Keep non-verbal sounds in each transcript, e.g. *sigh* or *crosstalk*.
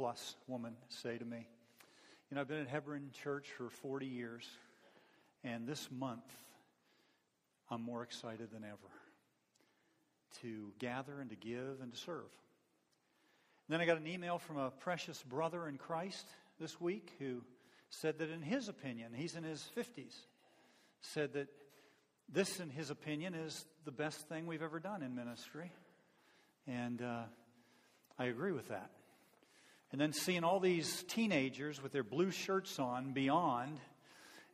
plus woman say to me, You know, I've been at Hebron Church for 40 years, and this month I'm more excited than ever to gather and to give and to serve. And then I got an email from a precious brother in Christ this week who said that, in his opinion, he's in his 50s, said that this, in his opinion, is the best thing we've ever done in ministry. And uh, I agree with that. And then seeing all these teenagers with their blue shirts on beyond,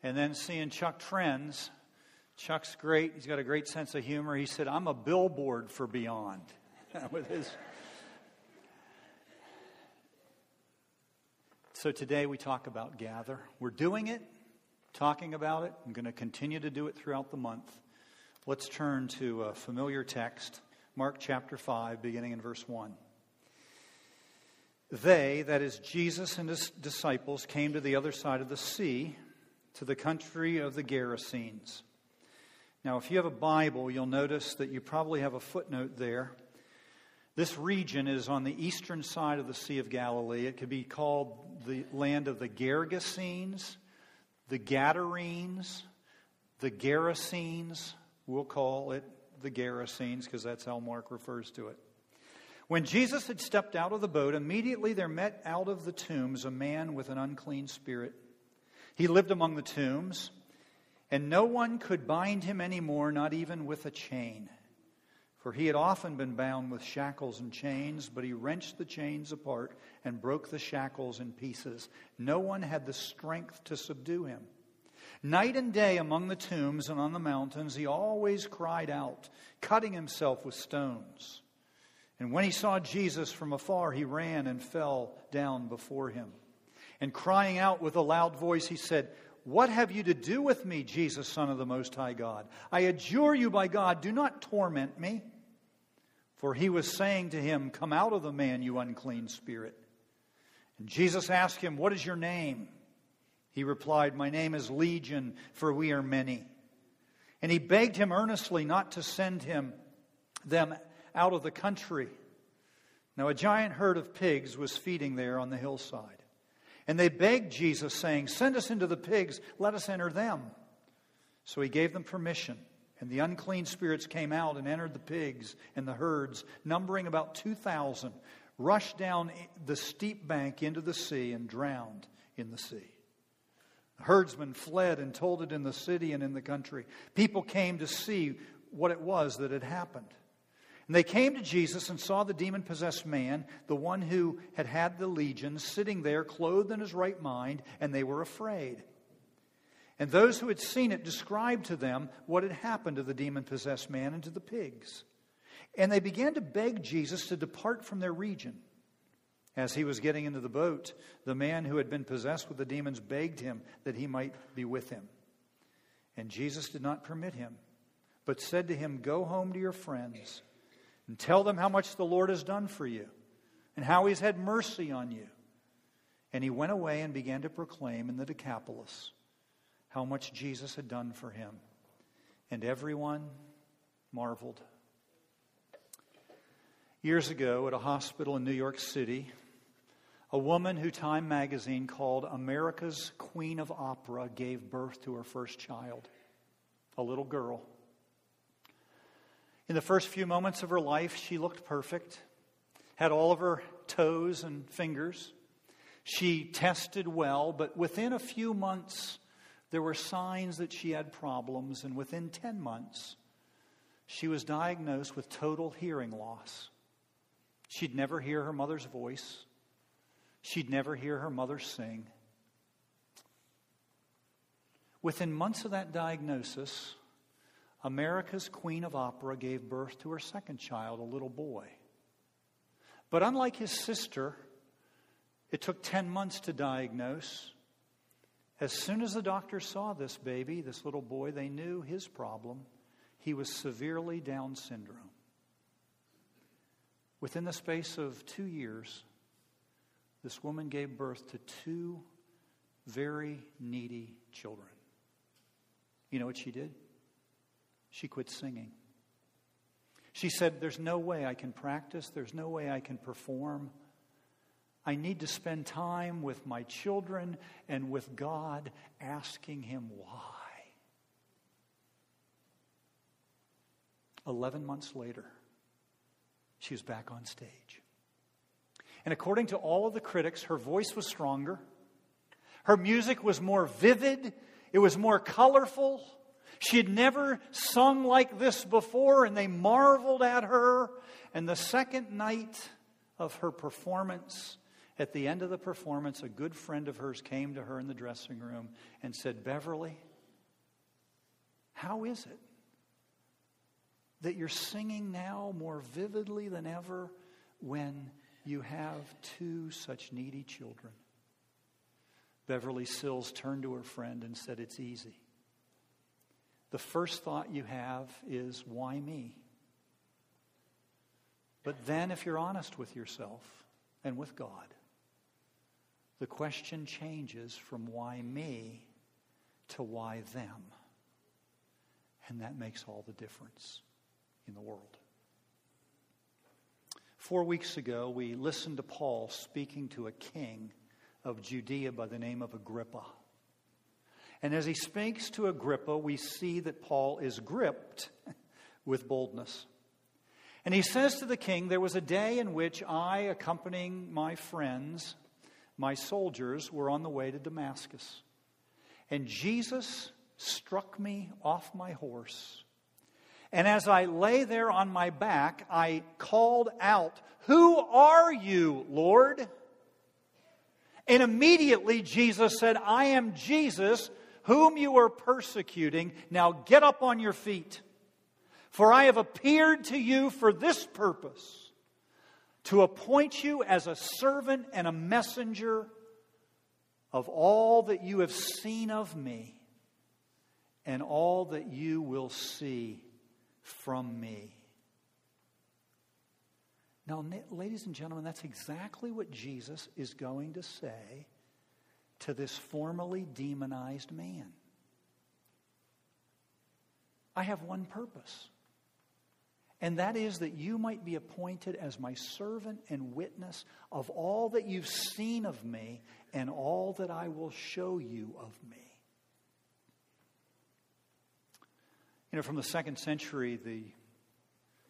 and then seeing Chuck Trends. Chuck's great. He's got a great sense of humor. He said, I'm a billboard for beyond. *laughs* with his. So today we talk about gather. We're doing it, talking about it. I'm going to continue to do it throughout the month. Let's turn to a familiar text, Mark chapter 5, beginning in verse 1. They, that is Jesus and his disciples, came to the other side of the sea, to the country of the Gerasenes. Now, if you have a Bible, you'll notice that you probably have a footnote there. This region is on the eastern side of the Sea of Galilee. It could be called the land of the Gergesenes, the Gadarenes, the Gerasenes. We'll call it the Gerasenes because that's how Mark refers to it. When Jesus had stepped out of the boat, immediately there met out of the tombs a man with an unclean spirit. He lived among the tombs, and no one could bind him any more, not even with a chain. For he had often been bound with shackles and chains, but he wrenched the chains apart and broke the shackles in pieces. No one had the strength to subdue him. Night and day among the tombs and on the mountains, he always cried out, cutting himself with stones. And when he saw Jesus from afar, he ran and fell down before him. And crying out with a loud voice, he said, What have you to do with me, Jesus, Son of the Most High God? I adjure you by God, do not torment me. For he was saying to him, Come out of the man, you unclean spirit. And Jesus asked him, What is your name? He replied, My name is Legion, for we are many. And he begged him earnestly not to send him them out of the country. Now, a giant herd of pigs was feeding there on the hillside. And they begged Jesus, saying, Send us into the pigs, let us enter them. So he gave them permission. And the unclean spirits came out and entered the pigs and the herds, numbering about 2,000, rushed down the steep bank into the sea and drowned in the sea. The herdsmen fled and told it in the city and in the country. People came to see what it was that had happened. And they came to Jesus and saw the demon possessed man, the one who had had the legion, sitting there clothed in his right mind, and they were afraid. And those who had seen it described to them what had happened to the demon possessed man and to the pigs. And they began to beg Jesus to depart from their region. As he was getting into the boat, the man who had been possessed with the demons begged him that he might be with him. And Jesus did not permit him, but said to him, Go home to your friends and tell them how much the Lord has done for you and how he's had mercy on you. And he went away and began to proclaim in the Decapolis how much Jesus had done for him. And everyone marveled. Years ago, at a hospital in New York City, a woman who Time magazine called America's Queen of Opera gave birth to her first child, a little girl. In the first few moments of her life, she looked perfect, had all of her toes and fingers. She tested well, but within a few months, there were signs that she had problems, and within 10 months, she was diagnosed with total hearing loss. She'd never hear her mother's voice, she'd never hear her mother sing. Within months of that diagnosis, America's Queen of Opera gave birth to her second child, a little boy. But unlike his sister, it took 10 months to diagnose. As soon as the doctor saw this baby, this little boy, they knew his problem. He was severely Down syndrome. Within the space of two years, this woman gave birth to two very needy children. You know what she did? She quit singing. She said, There's no way I can practice, there's no way I can perform. I need to spend time with my children and with God, asking Him why. 11 months later, she was back on stage. And according to all of the critics, her voice was stronger. Her music was more vivid. It was more colorful. She had never sung like this before, and they marveled at her. And the second night of her performance, at the end of the performance, a good friend of hers came to her in the dressing room and said, Beverly, how is it that you're singing now more vividly than ever when you have two such needy children? Beverly Sills turned to her friend and said, It's easy. The first thought you have is, Why me? But then, if you're honest with yourself and with God, the question changes from why me to why them. And that makes all the difference in the world. Four weeks ago, we listened to Paul speaking to a king of Judea by the name of Agrippa. And as he speaks to Agrippa, we see that Paul is gripped *laughs* with boldness. And he says to the king, There was a day in which I, accompanying my friends, my soldiers were on the way to Damascus. And Jesus struck me off my horse. And as I lay there on my back, I called out, Who are you, Lord? And immediately Jesus said, I am Jesus, whom you are persecuting. Now get up on your feet. For I have appeared to you for this purpose to appoint you as a servant and a messenger of all that you have seen of me and all that you will see from me. Now, ladies and gentlemen, that's exactly what Jesus is going to say to this formerly demonized man. I have one purpose and that is that you might be appointed as my servant and witness of all that you've seen of me and all that I will show you of me. You know, from the second century, the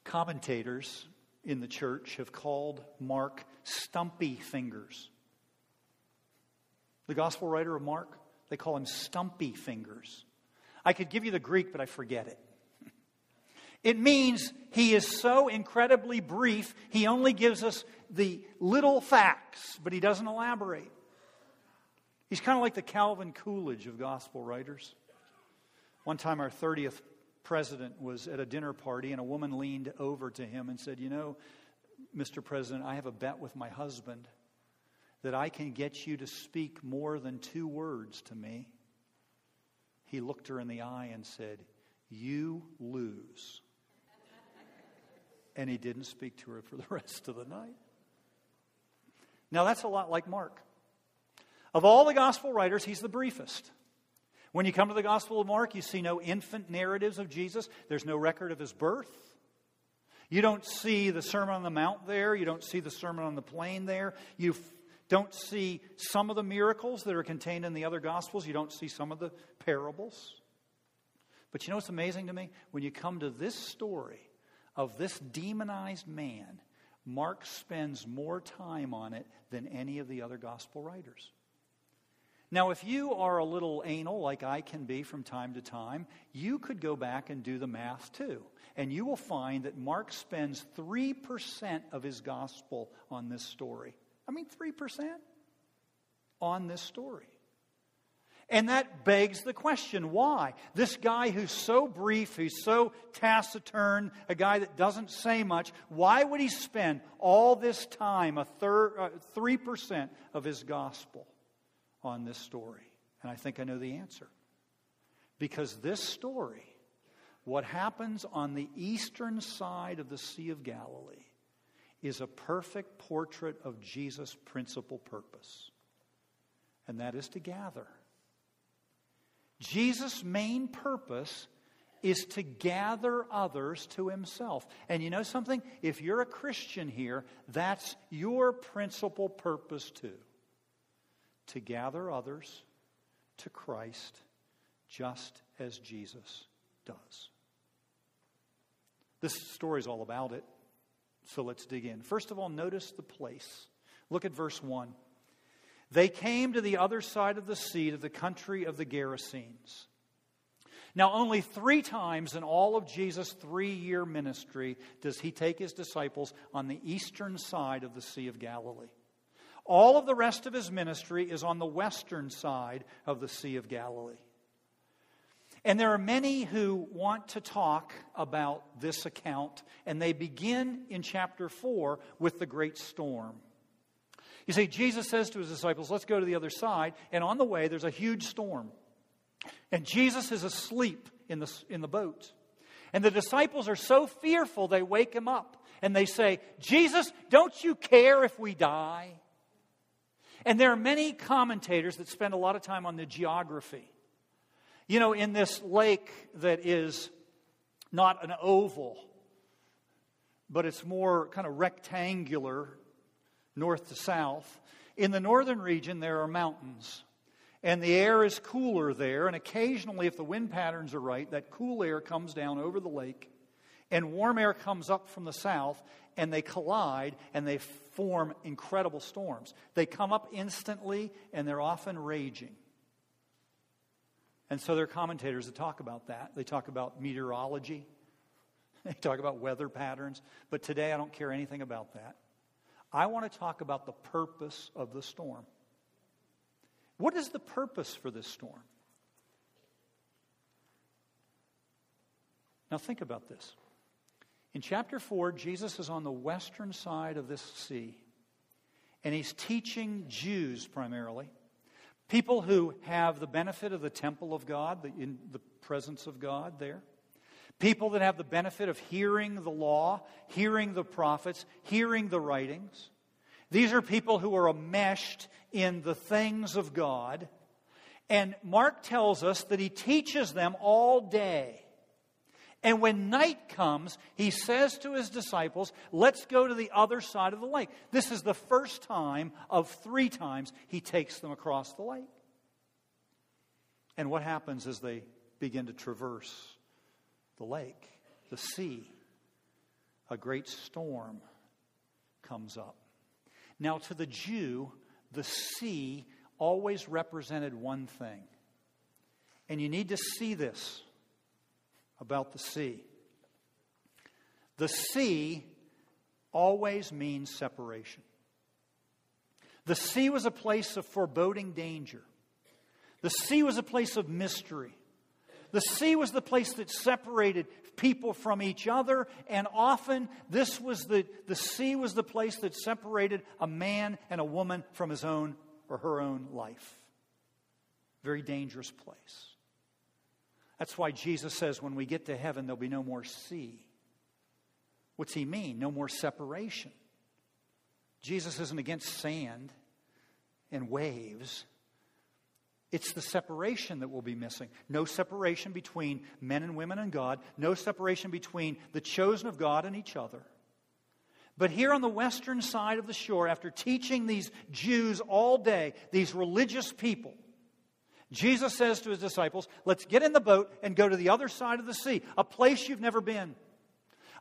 commentators in the church have called Mark stumpy fingers. The gospel writer of Mark, they call him stumpy fingers. I could give you the Greek, but I forget it. *laughs* It means he is so incredibly brief, he only gives us the little facts, but he doesn't elaborate. He's kind of like the Calvin Coolidge of gospel writers. One time, our 30th president was at a dinner party, and a woman leaned over to him and said, You know, Mr. President, I have a bet with my husband that I can get you to speak more than two words to me. He looked her in the eye and said, You lose and he didn't speak to her for the *laughs* rest of the night. Now, that's a lot like Mark. Of all the gospel writers, he's the briefest. When you come to the Gospel of Mark, you see no infant narratives of Jesus, there's no record of his birth. You don't see the Sermon on the Mount there. You don't see the Sermon on the Plain there. You don't see some of the miracles that are contained in the other Gospels. You don't see some of the parables. But you know what's amazing to me? When you come to this story, of this demonized man, Mark spends more time on it than any of the other gospel writers. Now, if you are a little anal, like I can be from time to time, you could go back and do the math too. And you will find that Mark spends 3% of his gospel on this story. I mean, 3% on this story. And that begs the question why? This guy who's so brief, who's so taciturn, a guy that doesn't say much, why would he spend all this time, a third, uh, 3% of his gospel, on this story? And I think I know the answer. Because this story, what happens on the eastern side of the Sea of Galilee, is a perfect portrait of Jesus' principal purpose, and that is to gather Jesus' main purpose is to gather others to himself. And you know something? If you're a Christian here, that's your principal purpose too to gather others to Christ just as Jesus does. This story is all about it. So let's dig in. First of all, notice the place. Look at verse 1. They came to the other side of the sea, to the country of the Gerasenes. Now, only three times in all of Jesus' three year ministry does he take his disciples on the eastern side of the Sea of Galilee. All of the rest of his ministry is on the western side of the Sea of Galilee. And there are many who want to talk about this account, and they begin in chapter 4 with the great storm. You see, Jesus says to his disciples, Let's go to the other side. And on the way, there's a huge storm. And Jesus is asleep in the, in the boat. And the disciples are so fearful, they wake him up and they say, Jesus, don't you care if we die? And there are many commentators that spend a lot of time on the geography. You know, in this lake that is not an oval, but it's more kind of rectangular, north to south, in the northern region there are mountains. And the air is cooler there, and occasionally, if the wind patterns are right, that cool air comes down over the lake, and warm air comes up from the south, and they collide and they form incredible storms. They come up instantly, and they're often raging. And so there are commentators that talk about that. They talk about meteorology, *laughs* they talk about weather patterns. But today I don't care anything about that. I want to talk about the purpose of the storm. What is the purpose for this storm? Now think about this. In chapter 4, Jesus is on the western side of this sea, and he's teaching Jews primarily. People who have the benefit of the temple of God, the, in the presence of God there. People that have the benefit of hearing the law, hearing the prophets, hearing the writings. These are people who are enmeshed in the things of God. And Mark tells us that he teaches them all day. And when night comes, he says to his disciples, Let's go to the other side of the lake. This is the first time of three times he takes them across the lake. And what happens as they begin to traverse the lake, the sea? A great storm comes up. Now, to the Jew, the sea always represented one thing. And you need to see this about the sea. The sea always means separation. The sea was a place of foreboding danger. The sea was a place of mystery. The sea was the place that separated people from each other, and often this was the, the sea was the place that separated a man and a woman from his own or her own life. Very dangerous place. That's why Jesus says when we get to heaven, there'll be no more sea. What's he mean? No more separation. Jesus isn't against sand and waves. It's the separation that will be missing. No separation between men and women and God, no separation between the chosen of God and each other. But here on the western side of the shore, after teaching these Jews all day, these religious people, Jesus says to his disciples, Let's get in the boat and go to the other side of the sea, a place you've never been.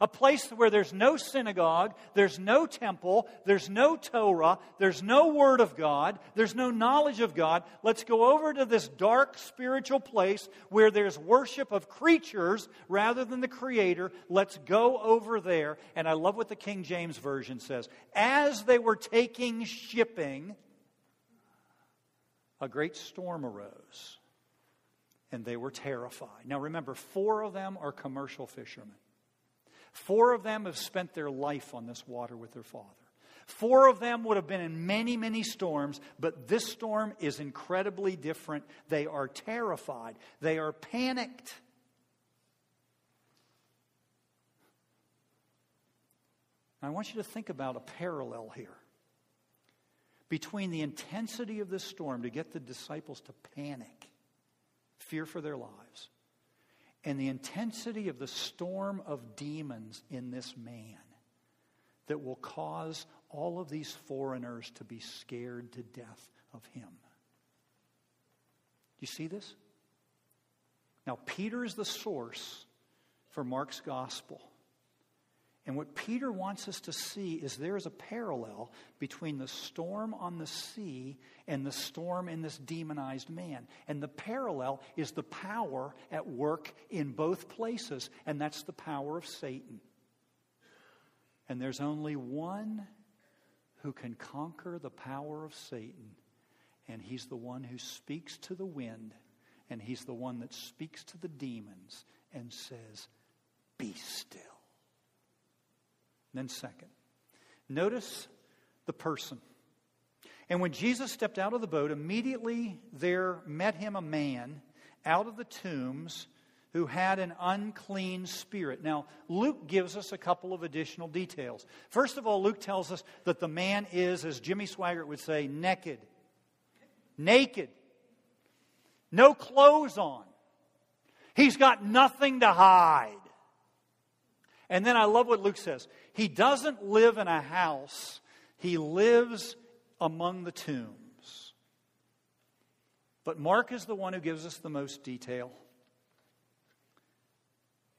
A place where there's no synagogue, there's no temple, there's no Torah, there's no Word of God, there's no knowledge of God. Let's go over to this dark spiritual place where there's worship of creatures rather than the Creator. Let's go over there. And I love what the King James Version says. As they were taking shipping, a great storm arose, and they were terrified. Now remember, four of them are commercial fishermen. Four of them have spent their life on this water with their father. Four of them would have been in many, many storms, but this storm is incredibly different. They are terrified, they are panicked. I want you to think about a parallel here between the intensity of this storm to get the disciples to panic, fear for their lives, and the intensity of the storm of demons in this man that will cause all of these foreigners to be scared to death of him. Do you see this? Now, Peter is the source for Mark's gospel. And what Peter wants us to see is there is a parallel between the storm on the sea and the storm in this demonized man. And the parallel is the power at work in both places, and that's the power of Satan. And there's only one who can conquer the power of Satan, and he's the one who speaks to the wind, and he's the one that speaks to the demons and says, Be still. Then, second, notice the person. And when Jesus stepped out of the boat, immediately there met him a man out of the tombs who had an unclean spirit. Now, Luke gives us a couple of additional details. First of all, Luke tells us that the man is, as Jimmy Swaggart would say, naked. Naked. No clothes on. He's got nothing to hide. And then I love what Luke says. He doesn't live in a house, he lives among the tombs. But Mark is the one who gives us the most detail.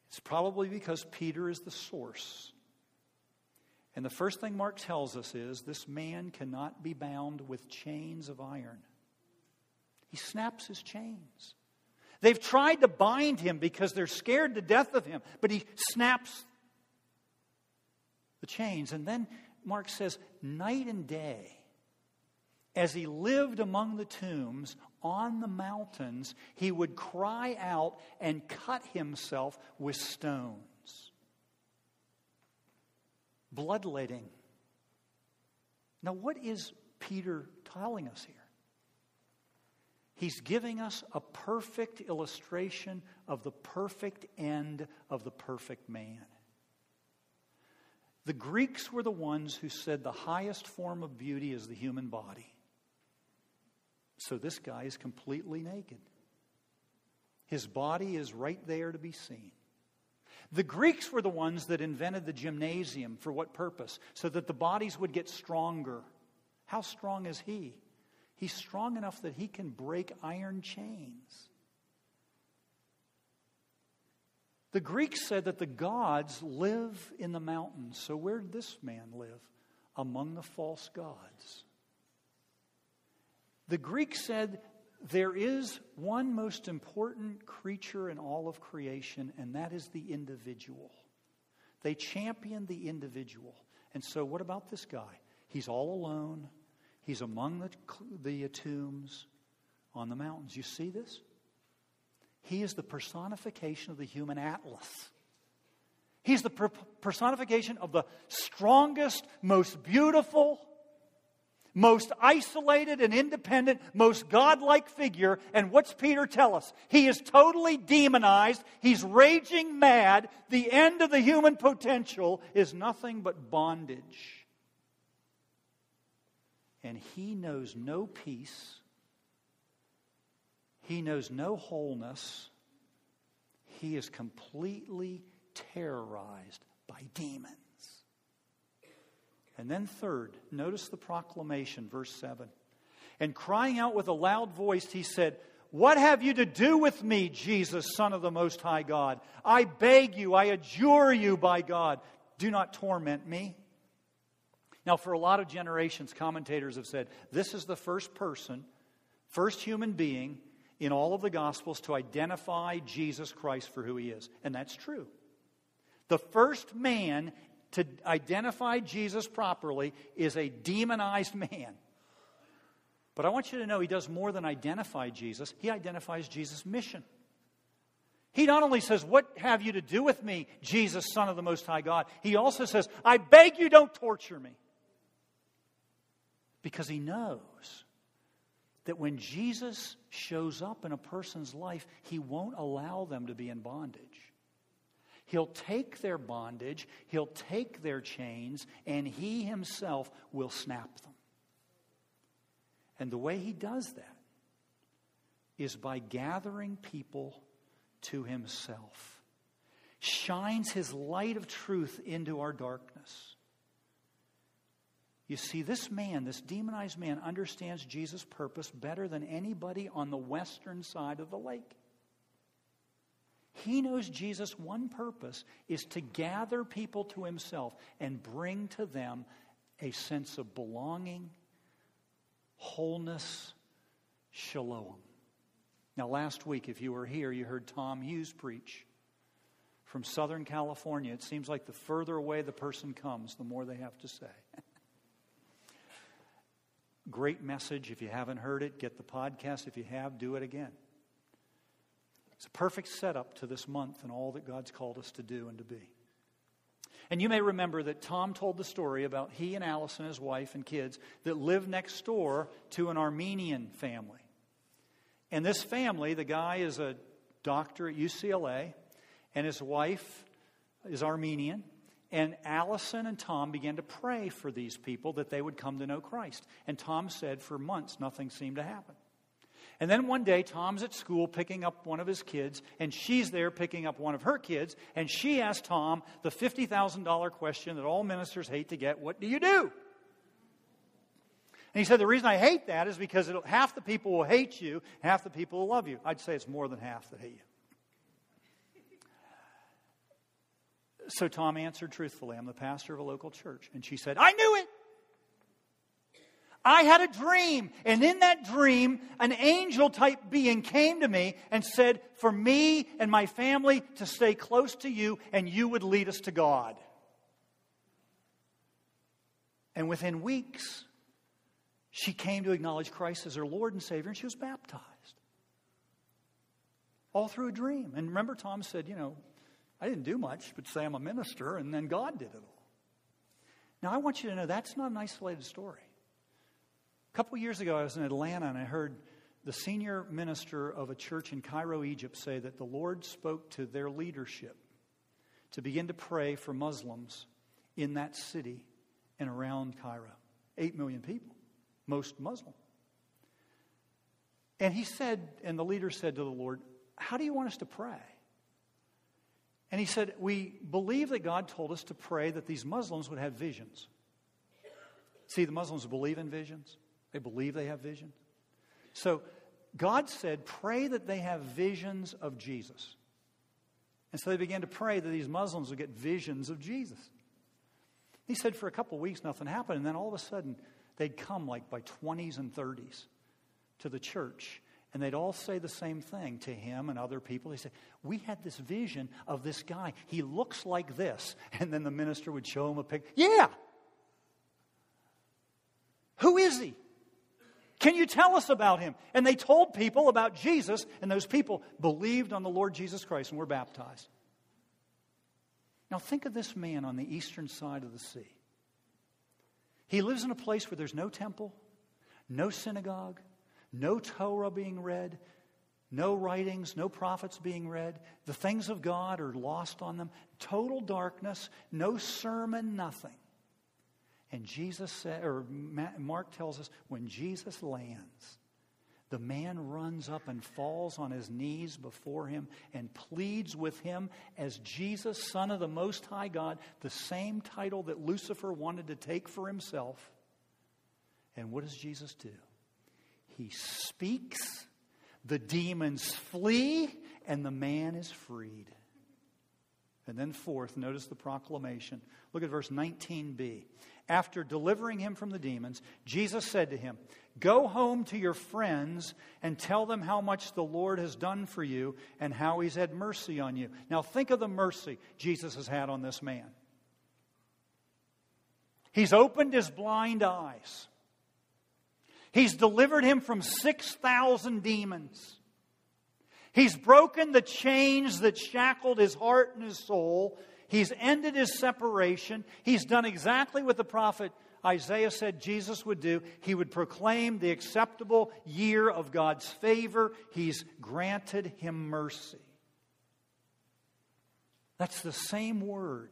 It's probably because Peter is the source. And the first thing Mark tells us is this man cannot be bound with chains of iron. He snaps his chains. They've tried to bind him because they're scared to death of him, but he snaps the chains. And then Mark says, night and day, as he lived among the tombs on the mountains, he would cry out and cut himself with stones. Bloodletting. Now, what is Peter telling us here? He's giving us a perfect illustration of the perfect end of the perfect man. The Greeks were the ones who said the highest form of beauty is the human body. So this guy is completely naked. His body is right there to be seen. The Greeks were the ones that invented the gymnasium. For what purpose? So that the bodies would get stronger. How strong is he? He's strong enough that he can break iron chains. The Greeks said that the gods live in the mountains. So, where did this man live? Among the false gods. The Greeks said there is one most important creature in all of creation, and that is the individual. They championed the individual. And so, what about this guy? He's all alone, he's among the, the tombs on the mountains. You see this? He is the personification of the human atlas. He's the per- personification of the strongest, most beautiful, most isolated and independent, most godlike figure. And what's Peter tell us? He is totally demonized. He's raging mad. The end of the human potential is nothing but bondage. And he knows no peace he knows no wholeness. He is completely terrorized by demons. And then, third, notice the proclamation, verse 7. And crying out with a loud voice, he said, What have you to do with me, Jesus, Son of the Most High God? I beg you, I adjure you by God, do not torment me. Now, for a lot of generations, commentators have said this is the first person, first human being in all of the Gospels to identify Jesus Christ for who he is. And that's true. The first man to identify Jesus properly is a demonized *laughs* man. But I want you to know he does more than identify Jesus, he identifies Jesus' mission. He not only says, What have you to do with me, Jesus, Son of the Most High God? He also says, I beg you, don't torture me. Because he knows that when Jesus shows up in a person's life, he won't allow them to be in bondage. He'll take their bondage, he'll take their chains, and he himself will snap them. And the way he does that is by gathering people to himself, shines his light of truth into our darkness. You see, this man, this demonized man, understands Jesus' purpose better than anybody on the western side of the lake. He knows Jesus' one purpose is to gather people to himself and bring to them a sense of belonging, wholeness, shalom. Now, last week, if you were here, you heard Tom Hughes preach from Southern California. It seems like the further away the person comes, the more they have to say. *laughs* Great message. If you haven't heard it, get the podcast. If you have, do it again. It's a perfect setup to this month and all that God's called us to do and to be. And you may remember that Tom told the story about he and Allison, his wife and kids, that lived next door to an Armenian family. And this family, the guy is a doctor at UCLA, and his wife is Armenian. And Allison and Tom began to pray for these people that they would come to know Christ. And Tom said for months nothing seemed to happen. And then one day, Tom's at school picking up one of his kids, and she's there picking up one of her kids, and she asked Tom the $50,000 question that all ministers hate to get What do you do? And he said, The reason I hate that is because half the people will hate you, half the people will love you. I'd say it's more than half that hate you. So Tom answered truthfully, I'm the pastor of a local church. And she said, I knew it. I had a dream, and in that dream, an angel type being came to me and said, For me and my family to stay close to you, and you would lead us to God. And within weeks, she came to acknowledge Christ as her Lord and Savior, and she was baptized. All through a dream. And remember, Tom said, You know, I didn't do much but say I'm a minister, and then God did it all. Now, I want you to know that's not an isolated story. A couple years ago, I was in Atlanta and I heard the senior minister of a church in Cairo, Egypt, say that the Lord spoke to their leadership to begin to pray for Muslims in that city and around Cairo. Eight million people, most Muslim. And he said, and the leader said to the Lord, How do you want us to pray? And he said, We believe that God told us to pray that these Muslims would have visions. See, the Muslims believe in visions. They believe they have visions. So God said, pray that they have visions of Jesus. And so they began to pray that these Muslims would get visions of Jesus. He said for a couple of weeks nothing happened, and then all of a sudden they'd come like by 20s and 30s to the church, and they'd all say the same thing to him and other people. He said, We had this vision of this guy. He looks like this. *laughs* And then the minister would show him a picture. Yeah! Who is he? Can you tell us about him? And they told people about Jesus, and those people believed on the Lord Jesus Christ and were baptized. Now, think of this man on the eastern side of the sea. He lives in a place where there's no temple, no synagogue, no Torah being read, no writings, no prophets being read. The things of God are lost on them. Total darkness, no sermon, nothing. And Jesus said, or Mark tells us, when Jesus lands, the man runs up and falls on his knees before him and pleads with him as Jesus, Son of the Most High God, the same title that Lucifer wanted to take for himself. And what does Jesus do? He speaks, the demons flee, and the man is freed. And then, fourth, notice the proclamation. Look at verse 19b. After delivering him from the demons, Jesus said to him, Go home to your friends and tell them how much the Lord has done for you and how he's had mercy on you. Now, think of the mercy Jesus has had on this man. He's opened his blind eyes. He's delivered him from 6,000 demons. He's broken the chains that shackled his heart and his soul. He's ended his separation. He's done exactly what the prophet Isaiah said Jesus would do. He would proclaim the acceptable year of God's favor. He's granted him mercy. That's the same word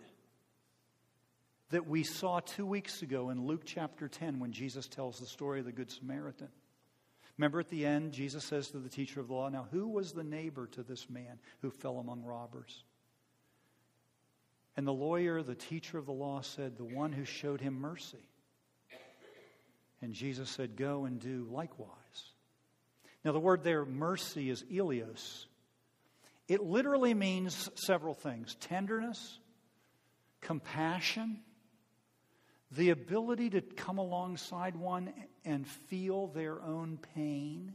that we saw two weeks ago in Luke chapter 10 when Jesus tells the story of the Good Samaritan. Remember at the end, Jesus says to the teacher of the law, Now, who was the neighbor to this man who fell among robbers? And the lawyer, the teacher of the law, said, The one who showed him mercy. And Jesus said, Go and do likewise. Now, the word there, mercy, is eleos. It literally means several things tenderness, compassion, the ability to come alongside one and feel their own pain.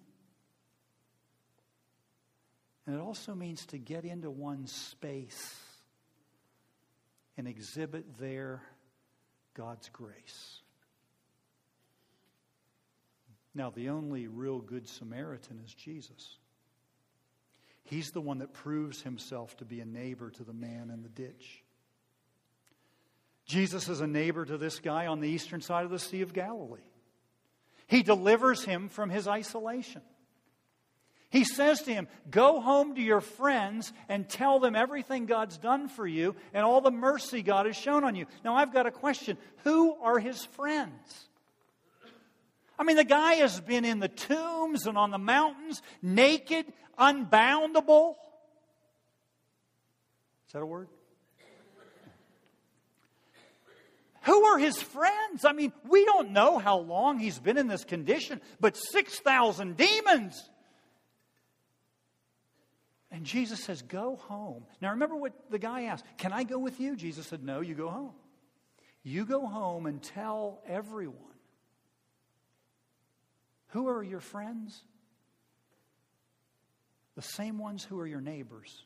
And it also means to get into one's space and exhibit there God's grace. Now, the only real good Samaritan is Jesus. He's the one that proves himself to be a neighbor to the man in the ditch. Jesus is a neighbor to this guy on the eastern side of the Sea of Galilee. He delivers him from his isolation. He says to him, Go home to your friends and tell them everything God's done for you and all the mercy God has shown on you. Now, I've got a question Who are his friends? I mean, the guy has been in the tombs and on the mountains, naked, unboundable. Is that a word? Who are his friends? I mean, we don't know how long he's been in this condition, but 6,000 demons. And Jesus says, Go home. Now remember what the guy asked Can I go with you? Jesus said, No, you go home. You go home and tell everyone. Who are your friends? The same ones who are your neighbors.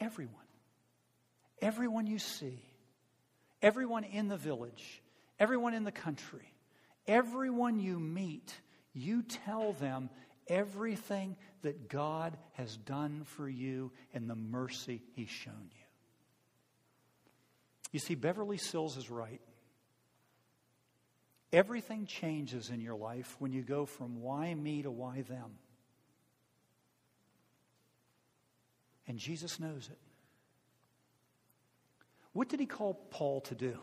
Everyone. Everyone you see everyone in the village, everyone in the country, everyone you meet, you tell them everything that God has done for you and the mercy He's shown you. You see, Beverly Sills is right. Everything changes in your life when you go from why me to why them. And Jesus knows it. What did he call Paul to do?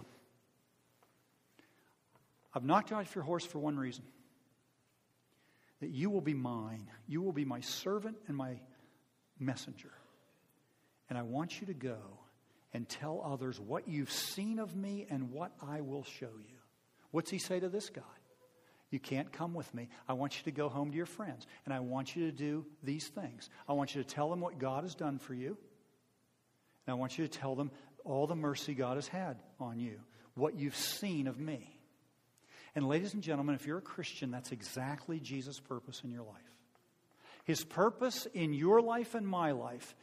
I've knocked you off your horse for one reason that you will be mine. You will be my servant and my messenger. And I want you to go and tell others what you've seen of me and what I will show you. What's he say to this guy? You can't come with me. I want you to go home to your friends. And I want you to do these things. I want you to tell them what God has done for you. And I want you to tell them all the mercy God has had on you, what you've seen of me. And, ladies and gentlemen, if you're a Christian, that's exactly Jesus' purpose in your life. His purpose in your life and my life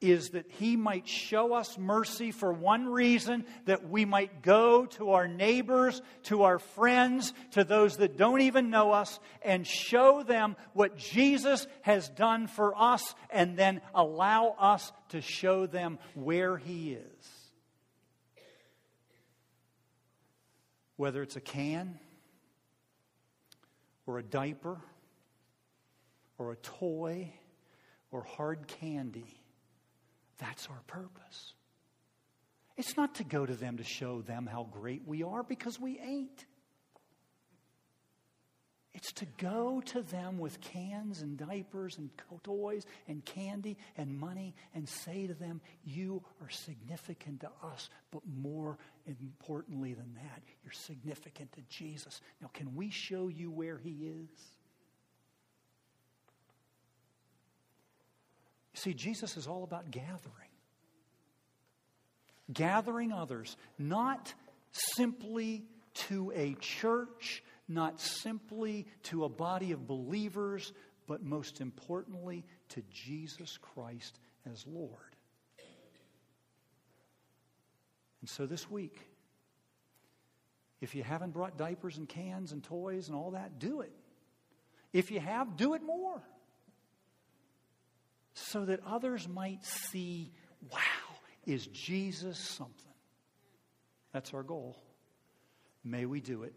is that He might show us mercy for one reason that we might go to our neighbors, to our friends, to those that don't even know us, and show them what Jesus has done for us, and then allow us to show them where He is. Whether it's a can or a diaper or a toy or hard candy. That's our purpose. It's not to go to them to show them how great we are because we ain't. It's to go to them with cans and diapers and toys and candy and money and say to them, You are significant to us, but more importantly than that, you're significant to Jesus. Now, can we show you where He is? See, Jesus is all about gathering. Gathering others, not simply to a church not simply to a body of believers, but most importantly to Jesus Christ as Lord. And so this week, if you haven't brought diapers and cans and toys and all that, do it. If you have, do it more. So that others might see, wow, is Jesus something? That's our goal. May we do it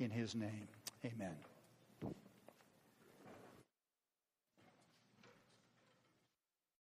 in his name. Amen.